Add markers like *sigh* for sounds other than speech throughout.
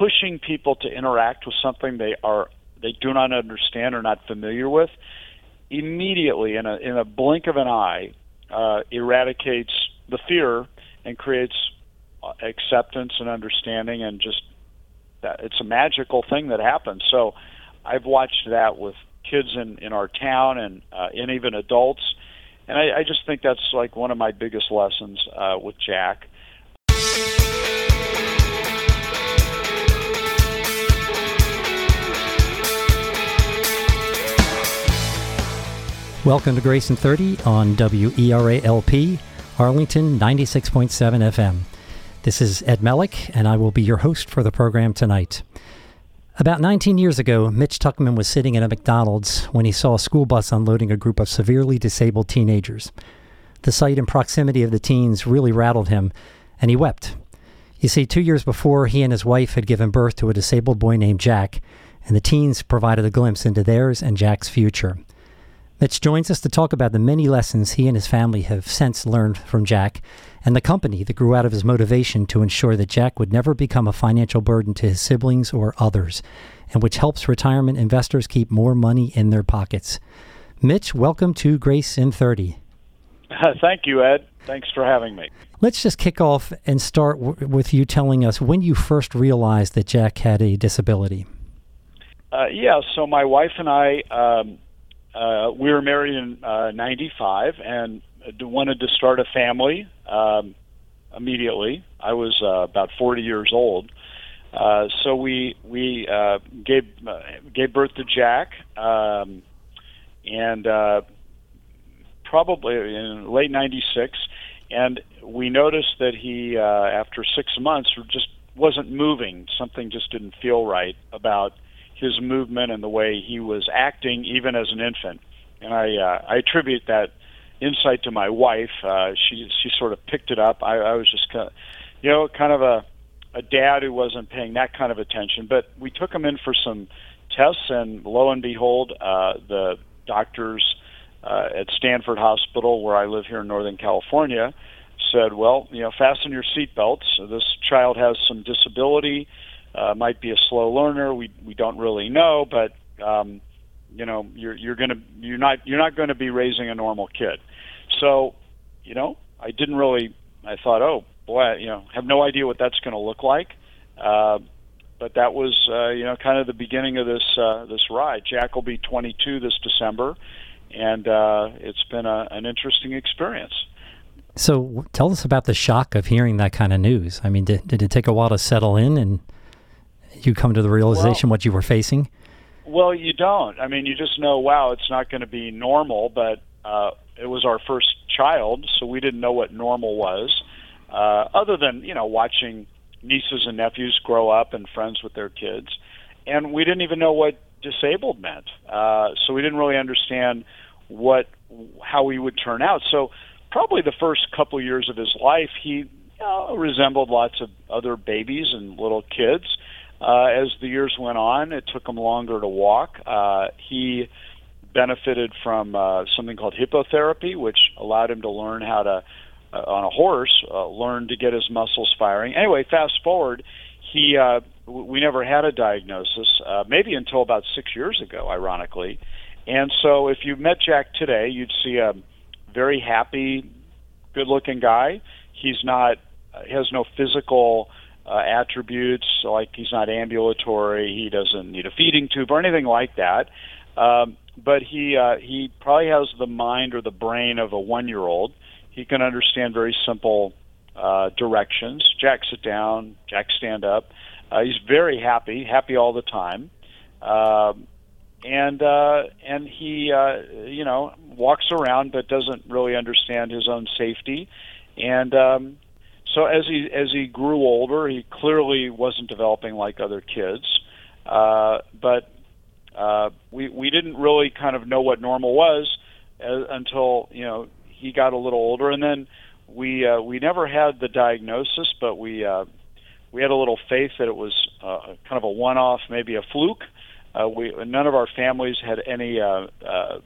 pushing people to interact with something they are they do not understand or not familiar with immediately in a in a blink of an eye uh, eradicates the fear and creates uh, acceptance and understanding and just that it's a magical thing that happens. So i've watched that with kids in in our town and uh, and even adults. And I, I just think that's like one of my biggest lessons uh, with jack Welcome to Grace in 30 on WERALP, Arlington 96.7 FM. This is Ed Melick, and I will be your host for the program tonight. About 19 years ago, Mitch Tuckman was sitting at a McDonald's when he saw a school bus unloading a group of severely disabled teenagers. The sight and proximity of the teens really rattled him, and he wept. You see, two years before, he and his wife had given birth to a disabled boy named Jack, and the teens provided a glimpse into theirs and Jack's future. Mitch joins us to talk about the many lessons he and his family have since learned from Jack and the company that grew out of his motivation to ensure that Jack would never become a financial burden to his siblings or others, and which helps retirement investors keep more money in their pockets. Mitch, welcome to Grace in 30. *laughs* Thank you, Ed. Thanks for having me. Let's just kick off and start w- with you telling us when you first realized that Jack had a disability. Uh, yeah, so my wife and I um, uh, we were married in uh, 95 and wanted to start a family um, immediately. I was uh, about 40 years old. Uh, so we we uh, gave uh, gave birth to Jack, um, and uh, probably in late '96, and we noticed that he, uh, after six months, just wasn't moving. Something just didn't feel right about his movement and the way he was acting even as an infant. And I uh, I attribute that insight to my wife. Uh, she she sort of picked it up. I, I was just kind of, you know, kind of a a dad who wasn't paying that kind of attention. But we took him in for some tests, and lo and behold, uh, the doctors uh, at Stanford Hospital, where I live here in Northern California, said, "Well, you know, fasten your seatbelts. This child has some disability." Uh, might be a slow learner. We we don't really know, but um, you know you're you're gonna you're not you're not going to be raising a normal kid. So you know I didn't really I thought oh boy you know have no idea what that's going to look like. Uh, but that was uh, you know kind of the beginning of this uh, this ride. Jack will be 22 this December, and uh, it's been a, an interesting experience. So tell us about the shock of hearing that kind of news. I mean, did, did it take a while to settle in and you come to the realization well, what you were facing? Well, you don't. I mean, you just know, wow, it's not going to be normal, but uh, it was our first child, so we didn't know what normal was, uh, other than, you know, watching nieces and nephews grow up and friends with their kids. And we didn't even know what disabled meant. Uh, so we didn't really understand what how he would turn out. So probably the first couple of years of his life, he you know, resembled lots of other babies and little kids. Uh, as the years went on, it took him longer to walk. Uh, he benefited from uh, something called hippotherapy, which allowed him to learn how to, uh, on a horse, uh, learn to get his muscles firing. Anyway, fast forward, he uh, we never had a diagnosis, uh, maybe until about six years ago, ironically. And so, if you met Jack today, you'd see a very happy, good-looking guy. He's not, uh, has no physical uh, attributes like he's not ambulatory, he doesn't need a feeding tube or anything like that. Um, but he uh, he probably has the mind or the brain of a one year old. He can understand very simple uh, directions. Jack sit down, Jack stand up. Uh, he's very happy, happy all the time, uh, and uh, and he uh, you know walks around but doesn't really understand his own safety, and um, so as he as he grew older, he clearly wasn't developing like other kids. Uh, but uh, we we didn't really kind of know what normal was as, until you know he got a little older, and then we uh, we never had the diagnosis, but we uh, we had a little faith that it was uh, kind of a one-off, maybe a fluke. Uh, we none of our families had any uh, uh,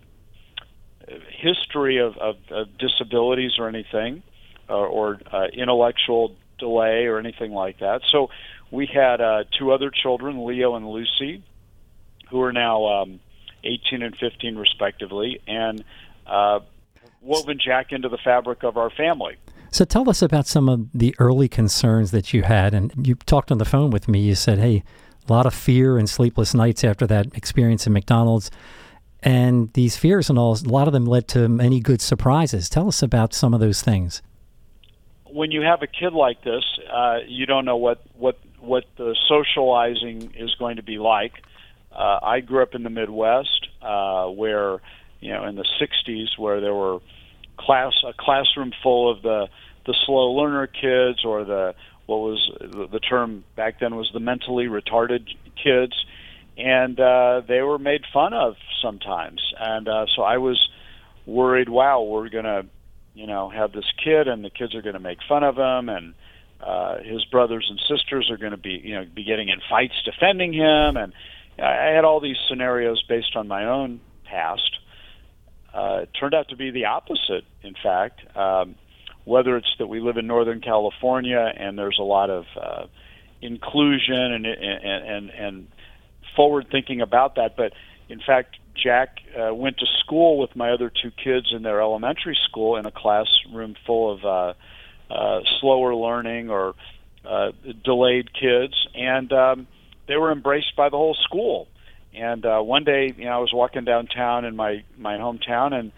history of, of, of disabilities or anything or, uh, intellectual delay or anything like that. So we had uh, two other children, Leo and Lucy, who are now um, 18 and 15 respectively, and uh, woven Jack into the fabric of our family. So tell us about some of the early concerns that you had. And you talked on the phone with me. You said, hey, a lot of fear and sleepless nights after that experience in McDonald's. And these fears and all, a lot of them led to many good surprises. Tell us about some of those things. When you have a kid like this, uh, you don't know what, what, what the socializing is going to be like. Uh, I grew up in the Midwest, uh, where you know in the '60s, where there were class a classroom full of the the slow learner kids, or the what was the, term back then was the mentally retarded kids, and uh, they were made fun of sometimes. And uh, so I was worried. Wow, we're gonna you know have this kid, and the kids are going to make fun of him, and uh, his brothers and sisters are going to be you know be getting in fights defending him, and I had all these scenarios based on my own past. Uh, it turned out to be the opposite, in fact. Um, whether it's that we live in Northern California and there's a lot of uh, inclusion and, and, and, and forward thinking about that, but in fact, Jack uh, went to school with my other two kids in their elementary school in a classroom full of uh, uh, slower learning or uh, delayed kids, and um, they were embraced by the whole school. And uh, one day, you know, I was walking downtown in my my hometown, and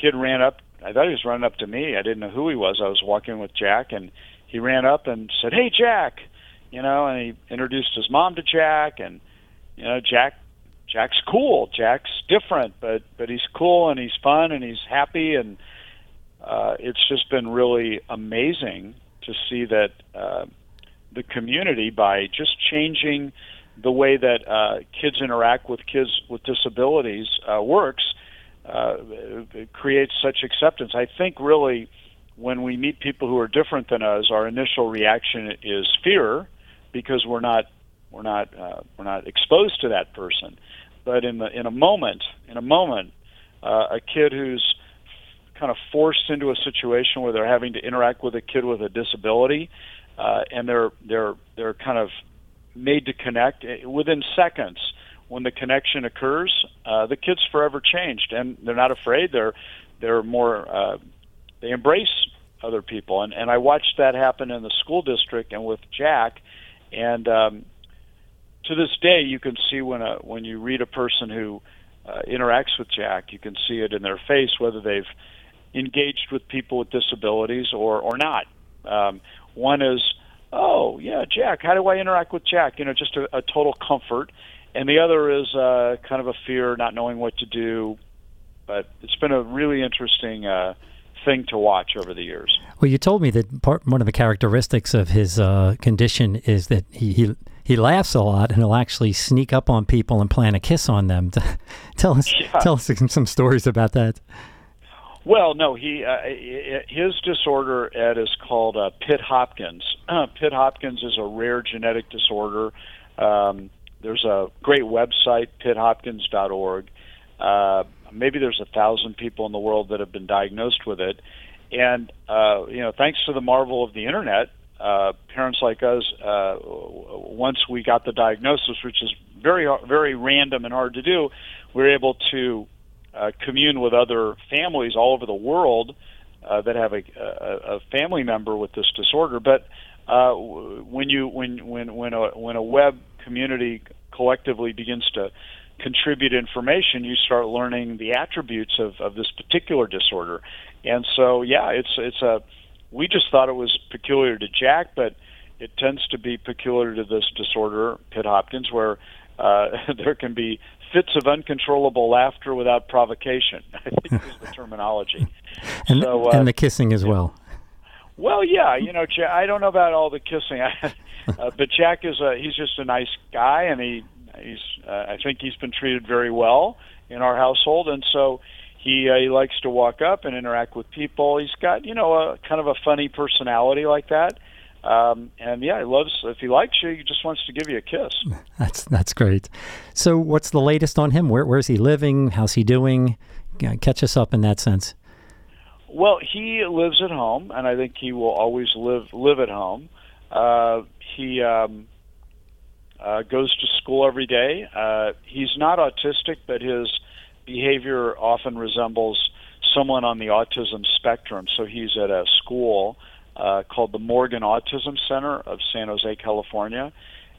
kid ran up. I thought he was running up to me. I didn't know who he was. I was walking with Jack, and he ran up and said, "Hey, Jack," you know, and he introduced his mom to Jack, and you know, Jack Jack's cool. Jack's different, but but he's cool and he's fun and he's happy, and uh, it's just been really amazing to see that. Uh, the community by just changing the way that uh, kids interact with kids with disabilities uh, works uh, creates such acceptance. I think really when we meet people who are different than us, our initial reaction is fear because we're not we're not uh, we're not exposed to that person. But in the in a moment, in a moment, uh, a kid who's kind of forced into a situation where they're having to interact with a kid with a disability uh, and they're they're they're kind of made to connect eh, within seconds. When the connection occurs, uh, the kids forever changed, and they're not afraid. They're they're more uh, they embrace other people, and and I watched that happen in the school district and with Jack, and um, to this day you can see when a when you read a person who uh, interacts with Jack, you can see it in their face whether they've engaged with people with disabilities or or not. Um, one is, oh yeah, Jack. How do I interact with Jack? You know, just a, a total comfort. And the other is uh, kind of a fear, not knowing what to do. But it's been a really interesting uh, thing to watch over the years. Well, you told me that part one of the characteristics of his uh, condition is that he, he he laughs a lot and he'll actually sneak up on people and plant a kiss on them. *laughs* tell us yeah. tell us some stories about that. Well, no, he uh, his disorder Ed is called uh, Pitt Hopkins. Uh, *clears throat* Pitt Hopkins is a rare genetic disorder. Um, there's a great website, pitthopkins.org. Uh, maybe there's a thousand people in the world that have been diagnosed with it, and uh, you know, thanks to the marvel of the internet, uh, parents like us, uh, once we got the diagnosis, which is very very random and hard to do, we we're able to uh, commune with other families all over the world uh, that have a, a, a family member with this disorder. But uh, when you when when when a when a web community collectively begins to contribute information, you start learning the attributes of, of this particular disorder. And so, yeah, it's it's a we just thought it was peculiar to Jack, but it tends to be peculiar to this disorder, Pitt Hopkins, where uh, *laughs* there can be fits of uncontrollable laughter without provocation. I think is the terminology. *laughs* and, so, uh, and the kissing as well. Well, yeah, you know, Jack, I don't know about all the kissing, *laughs* uh, but Jack is a he's just a nice guy, and he he's uh, I think he's been treated very well in our household, and so he uh, he likes to walk up and interact with people. He's got you know a kind of a funny personality like that, um, and yeah, he loves. If he likes you, he just wants to give you a kiss. *laughs* That's that's great. So, what's the latest on him? Where where's he living? How's he doing? Catch us up in that sense. Well, he lives at home, and I think he will always live live at home. Uh, he um, uh, goes to school every day. Uh, he's not autistic, but his behavior often resembles someone on the autism spectrum. So he's at a school uh, called the Morgan Autism Center of San Jose, California,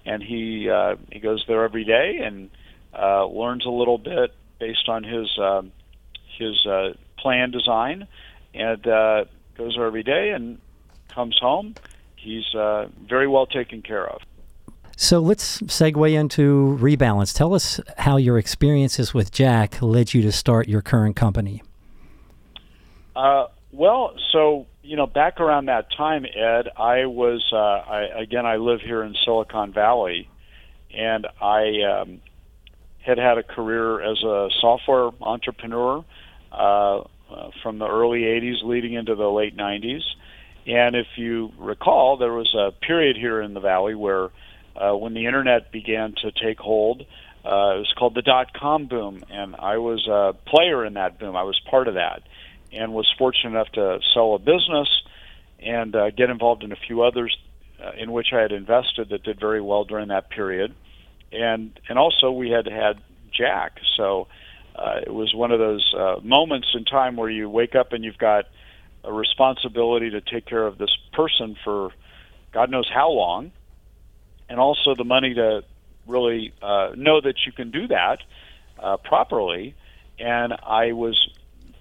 and he uh, he goes there every day and uh, learns a little bit based on his um, his uh, plan design, and uh, goes there every day and comes home. He's uh, very well taken care of. So let's segue into Rebalance. Tell us how your experiences with Jack led you to start your current company. Uh, well, so you know, back around that time, Ed, I was uh, I, again. I live here in Silicon Valley, and I um, had had a career as a software entrepreneur uh, uh, from the early '80s leading into the late '90s. And if you recall, there was a period here in the valley where, uh, when the internet began to take hold, uh, it was called the dot com boom, and I was a player in that boom. I was part of that and was fortunate enough to sell a business and uh, get involved in a few others uh, in which I had invested that did very well during that period. And and also we had had Jack, so uh, it was one of those uh, moments in time where you wake up and you've got a responsibility to take care of this person for God knows how long, and also the money to really uh, know that you can do that uh, properly. And I was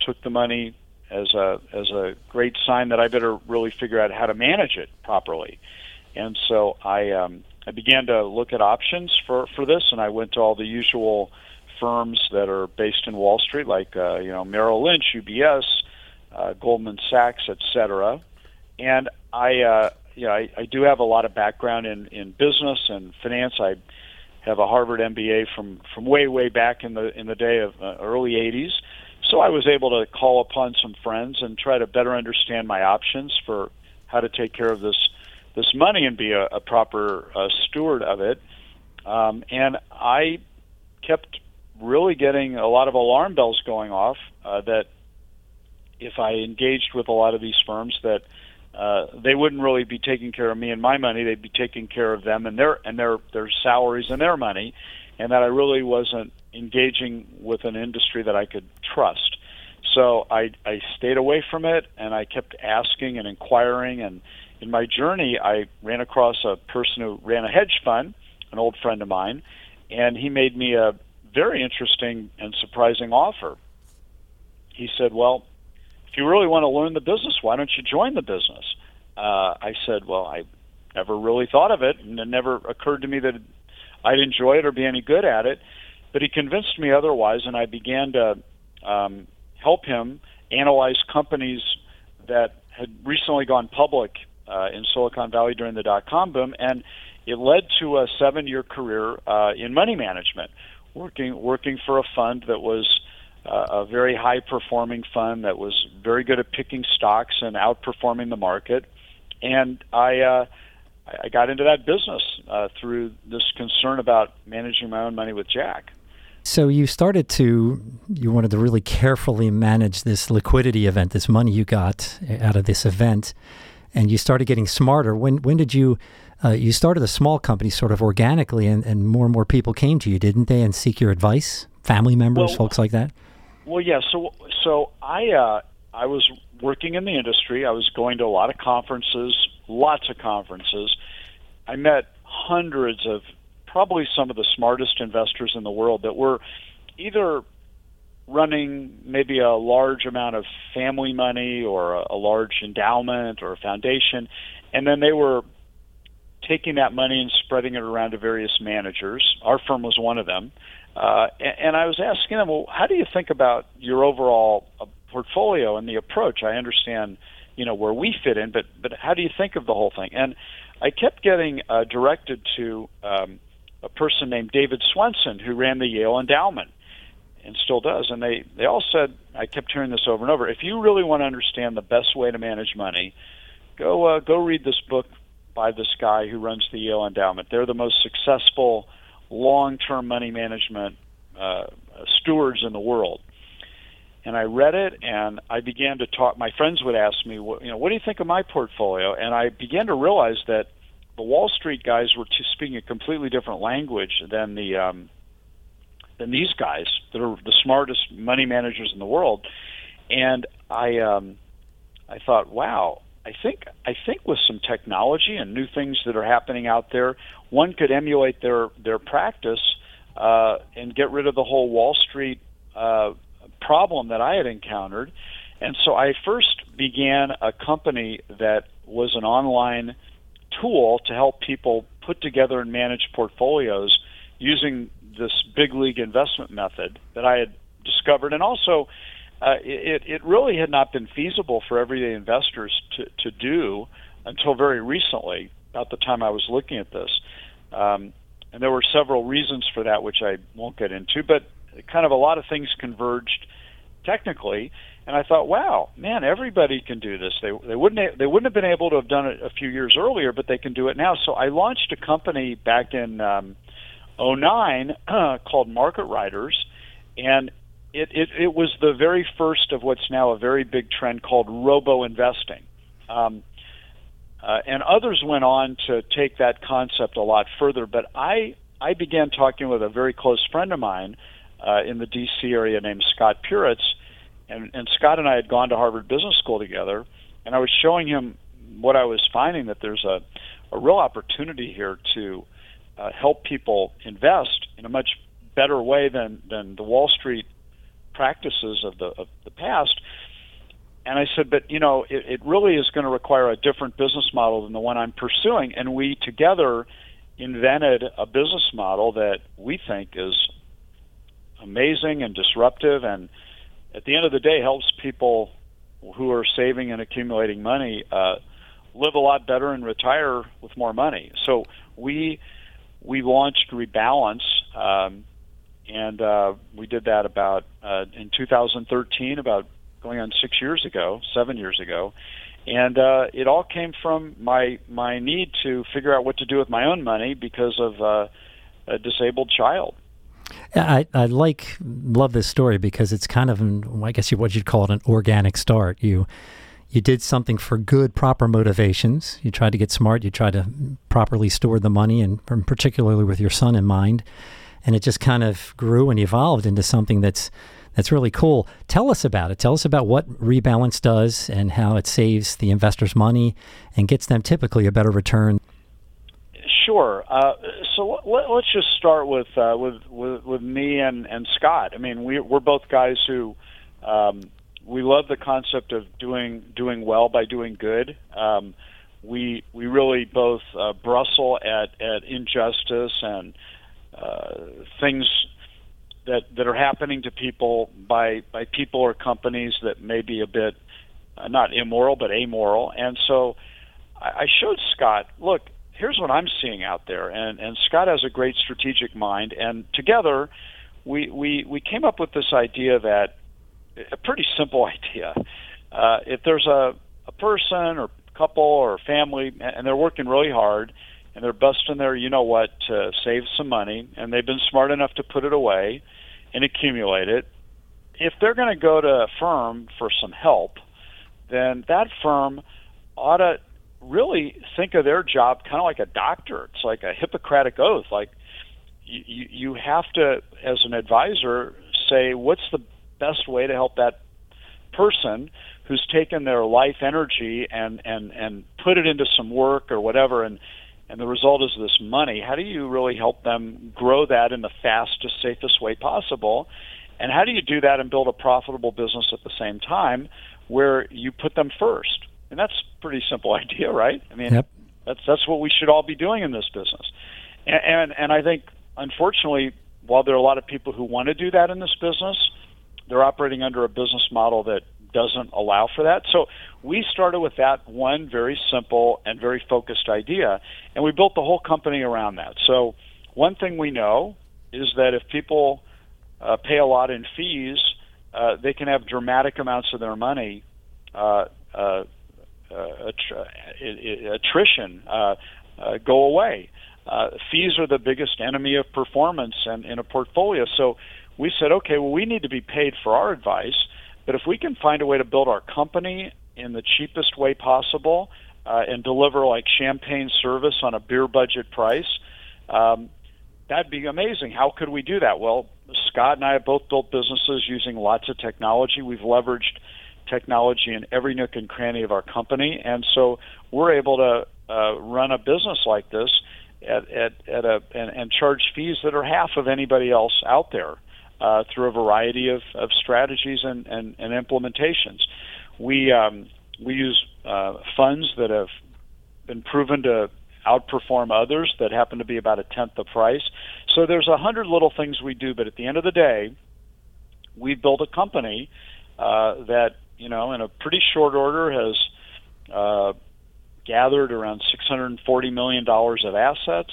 took the money as a as a great sign that I better really figure out how to manage it properly. And so I um, I began to look at options for for this, and I went to all the usual firms that are based in Wall Street, like uh, you know Merrill Lynch, UBS, uh, Goldman Sachs, etc. And I uh, know I, I do have a lot of background in in business and finance. I have a Harvard MBA from from way way back in the in the day of uh, early 80s so I was able to call upon some friends and try to better understand my options for how to take care of this this money and be a, a proper uh, steward of it. Um, and I kept really getting a lot of alarm bells going off uh, that if I engaged with a lot of these firms that uh, they wouldn't really be taking care of me and my money; they'd be taking care of them and their and their their salaries and their money, and that I really wasn't engaging with an industry that I could trust. So I, I stayed away from it and I kept asking and inquiring. And in my journey, I ran across a person who ran a hedge fund, an old friend of mine, and he made me a very interesting and surprising offer. He said, Well, if you really want to learn the business, why don't you join the business? Uh, I said, Well, I never really thought of it, and it never occurred to me that I'd enjoy it or be any good at it. But he convinced me otherwise, and I began to um, help him analyze companies that had recently gone public uh, in Silicon Valley during the dot com boom, and it led to a seven year career uh, in money management, working working for a fund that was uh, a very high performing fund that was very good at picking stocks and outperforming the market, and I. Uh, I got into that business uh, through this concern about managing my own money with Jack. So you started to, you wanted to really carefully manage this liquidity event, this money you got out of this event, and you started getting smarter. When when did you? Uh, you started a small company sort of organically, and, and more and more people came to you, didn't they, and seek your advice? Family members, well, folks like that. Well, yeah. So so I uh, I was working in the industry. I was going to a lot of conferences, lots of conferences. I met hundreds of probably some of the smartest investors in the world that were either running maybe a large amount of family money or a, a large endowment or a foundation, and then they were taking that money and spreading it around to various managers. Our firm was one of them. Uh, and, I was asking them, well, how do you think about your overall uh, portfolio and the approach? I understand, you know, where we fit in, but but how do you think of the whole thing? And I kept getting uh, directed to um, a person named David Swensen who ran the Yale Endowment and still does. And they, they all said, I kept hearing this over and over, if you really want to understand the best way to manage money, go, uh, go read this book by this guy who runs the Yale Endowment. They're the most successful long term money management uh, stewards in the world. And I read it, and I began to talk. My friends would ask me, "You know, what do you think of my portfolio?" And I began to realize that the Wall Street guys were speaking a completely different language than the um, than these guys that are the smartest money managers in the world. And I um, I thought, wow, I think I think with some technology and new things that are happening out there, one could emulate their their practice uh, and get rid of the whole Wall Street uh, problem that I had encountered. And so I first began a company that was an online tool to help people put together and manage portfolios using this big league investment method that I had discovered, and also uh, it, it really had not been feasible for everyday investors to, to do until very recently, about the time I was looking at this. Um, and there were several reasons for that, which I won't get into, but kind of a lot of things converged technically. And I thought, wow, man, everybody can do this. They they wouldn't they wouldn't have been able to have done it a few years earlier, but they can do it now. So I launched a company back in um, 09 uh, *clears throat* called Market Riders, and it, it, it was the very first of what's now a very big trend called robo investing. Um, uh, and others went on to take that concept a lot further, but I, I began talking with a very close friend of mine uh, in the D.C. area named Scott Puritz, and, and Scott and I had gone to Harvard Business School together, and I was showing him what I was finding that there's a, a real opportunity here to uh, help people invest in a much better way than, than the Wall Street practices of the of the past. And I said, but you know, it, it really is going to require a different business model than the one I'm pursuing. And we together invented a business model that we think is amazing and disruptive, and at the end of the day, helps people who are saving and accumulating money uh, live a lot better and retire with more money. So we we launched Rebalance. Um, and uh, we did that about uh, in 2013, about going on six years ago, seven years ago, and uh, it all came from my my need to figure out what to do with my own money because of uh, a disabled child. I, I like love this story because it's kind of an, I guess you, what you'd call it an organic start. You you did something for good, proper motivations. You tried to get smart. You tried to properly store the money, and particularly with your son in mind and it just kind of grew and evolved into something that's that's really cool. Tell us about it. Tell us about what Rebalance does and how it saves the investors money and gets them typically a better return. Sure. Uh, so let, us just start with, uh, with, with with me and, and Scott. I mean, we, we're both guys who um, we love the concept of doing doing well by doing good. Um, we we really both uh, bristle at, at injustice and things that that are happening to people by by people or companies that may be a bit uh, not immoral but amoral. And so I, I showed Scott, look, here's what I'm seeing out there, and and Scott has a great strategic mind, and together we we we came up with this idea that a pretty simple *laughs* idea. Uh, if there's a a person or couple or family and they're working really hard and they're busting their you know what to save some money and they've been smart enough to put it away and accumulate it. If they're going to go to a firm for some help then that firm ought to really think of their job kind of like a doctor. It's like a hippocratic oath like you you have to as an advisor say what's the best way to help that person who's taken their life energy and and and put it into some work or whatever and and the result is this money. How do you really help them grow that in the fastest, safest way possible? And how do you do that and build a profitable business at the same time where you put them first? And that's a pretty simple *laughs* idea, right? I mean, yep. that's that's what we should all be doing in this business. And, and and I think unfortunately, while there are a lot of people who want to do that in this business, they're operating under a business model that doesn't allow for that. So we started with that one very simple and very focused idea, and we built the whole company around that. So one thing we know is that if people uh, pay a lot in fees, uh, they can have dramatic amounts of their money uh, uh, uh attrition uh, uh, go away. Uh, fees are the biggest enemy of performance and in a portfolio. So we said, okay, well, we need to be paid for our advice. But if we can find a way to build our company in the cheapest way possible, uh, and deliver like champagne service on a beer budget price, um, that'd be amazing. How could we do that? Well, Scott and I have both built businesses using lots of technology. We've leveraged technology in every nook and cranny of our company, and so we're able to uh, run a business like this at, at, at a and, and charge fees that are half of anybody else out there uh, through a variety of, of strategies and, and, and implementations. We um, we use uh, funds that have been proven to outperform others that happen to be about a tenth the price. So there's a hundred little things we do, but at the end of the day, we built a company uh, that you know in a pretty short order has uh, gathered around 640 million dollars of assets.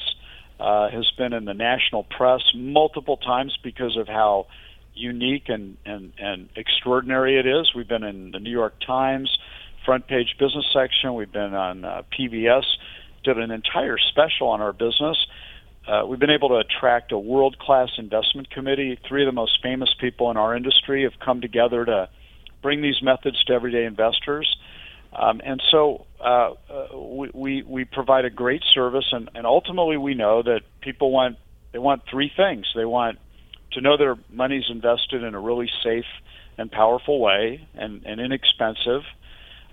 Uh, has been in the national press multiple times because of how unique and, and, and extraordinary it is. We've been in the New York Times front page business section. We've been on uh, PBS did an entire special on our business. Uh, we've been able to attract a world class investment committee. Three of the most famous people in our industry have come together to bring these methods to everyday investors. Um, and so uh, uh, we, we, provide a great service, and, and ultimately we know that people want they want three things. They want to know their money's invested in a really safe and powerful way and, and inexpensive.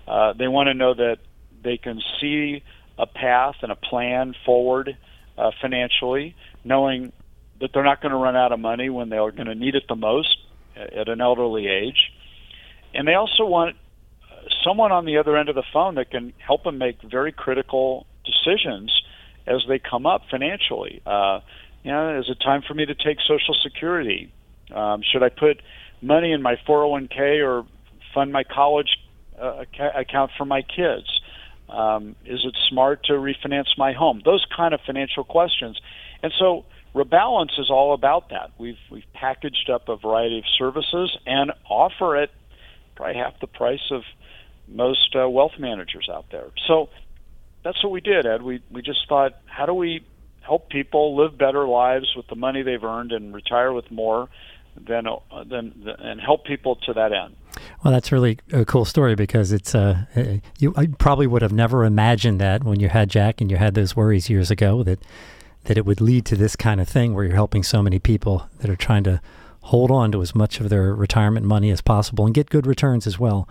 Uh, they want to know that they can see a path and a plan forward uh, financially, knowing that they're not going to run out of money when they're going to need it the most at an elderly age. And they also want someone on the other end of the phone that can help them make very critical decisions as they come up financially. Uh, you know, is it time for me to take Social Security? Um, should I put money in my 401k or fund my college uh, account for my kids? Um, is it smart to refinance my home? Those kind of financial questions. And so Rebalance is all about that. We've we've packaged up a variety of services and offer it probably half the price of most uh, wealth managers out there. So that's what we did, Ed. We we just thought, how do we help people live better lives with the money they've earned and retire with more than than and help people to that end. Well, that's really a cool story because it's uh, you I probably would have never imagined that when you had Jack and you had those worries years ago that that it would lead to this kind of thing where you're helping so many people that are trying to hold on to as much of their retirement money as possible and get good returns as well.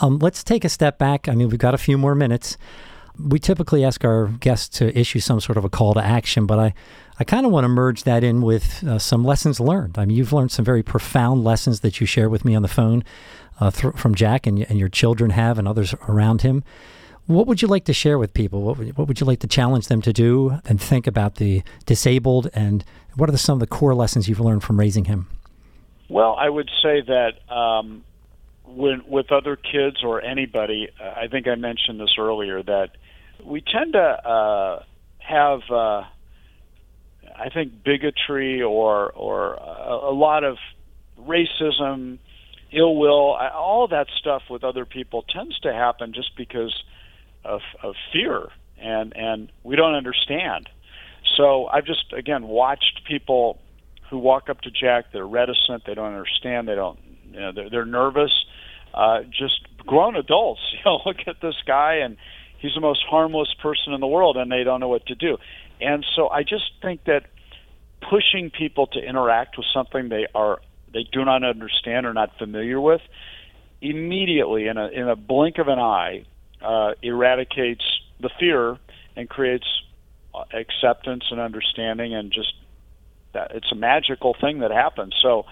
Um, let's take a step back. I mean, we've got a few more minutes. We typically ask our guests to issue some sort of a call to action, but I, I kind of want to merge that in with uh, some lessons learned. I mean, you've learned some very profound lessons that you share with me on the phone uh, th- from Jack and, and your children have and others around him. What would you like to share with people? What would, what would you like to challenge them to do and think about the disabled? And what are the, some of the core lessons you've learned from raising him? Well, I would say that um, when, with other kids or anybody, I think I mentioned this earlier, that we tend to uh, have. Uh, I think bigotry or or a, a lot of racism, ill will, all that stuff with other people tends to happen just because of, of fear and and we don't understand. So I've just again watched people who walk up to Jack. They're reticent. They don't understand. They don't. You know, they're, they're nervous. Uh, just grown adults. *laughs* You know, look at this guy and he's the most harmless person in the world, and they don't know what to do. And so I just think that pushing people to interact with something they are they do not understand or not familiar with immediately in a in a blink of an eye uh, eradicates the fear and creates uh, acceptance and understanding and just that it's a magical thing that happens. So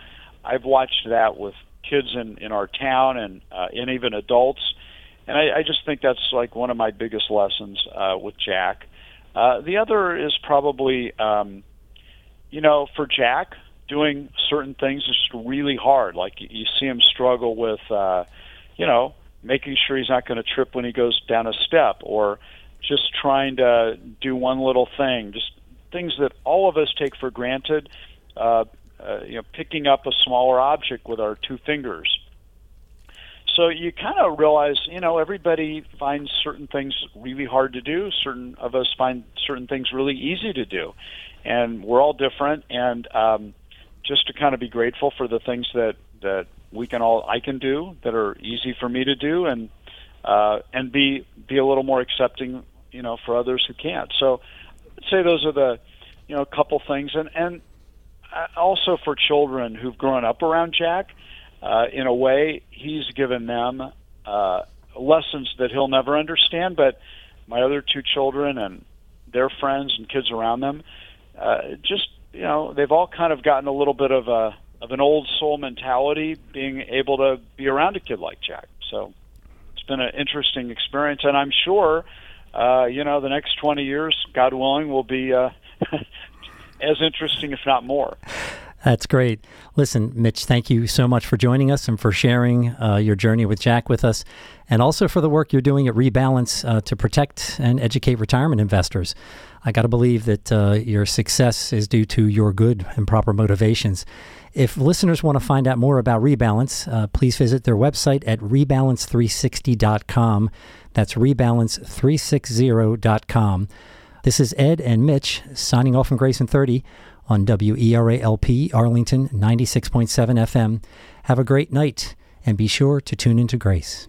I've watched that with kids in in our town and uh, and even adults, and I, I just think that's like one of my biggest lessons uh, with Jack. Uh, the other is probably, um, you know, for Jack, doing certain things is just really hard. Like you see him struggle with, uh, you know, making sure he's not going to trip when he goes down a step, or just trying to do one little thing, just things that all of us take for granted. Uh, uh, you know, picking up a smaller object with our two fingers. So you kind of realize, you know, everybody finds certain things really hard to do. Certain of us find certain things really easy to do, and we're all different. And um, just to kind of be grateful for the things that that we can all I can do that are easy for me to do, and uh, and be be a little more accepting, you know, for others who can't. So, I'd say those are the, you know, a couple things, and and also for children who've grown up around Jack, uh, in a way, he's given them uh, lessons that he'll never understand. But my other two children and their friends and kids around them, uh, just you know, they've all kind of gotten a little bit of a of an old soul mentality, being able to be around a kid like Jack. So it's been an interesting experience, and I'm sure, uh, you know, the next 20 years, God willing, will be uh, *laughs* as interesting, if not more. That's great. Listen, Mitch, thank you so much for joining us and for sharing uh, your journey with Jack with us, and also for the work you're doing at Rebalance uh, to protect and educate retirement investors. I got to believe that uh, your success is due to your good and proper motivations. If listeners want to find out more about Rebalance, uh, please visit their website at rebalance360.com. That's rebalance360.com. This is Ed and Mitch signing off from Grace in 30 on WERALP Arlington 96.7 FM. Have a great night and be sure to tune into Grace.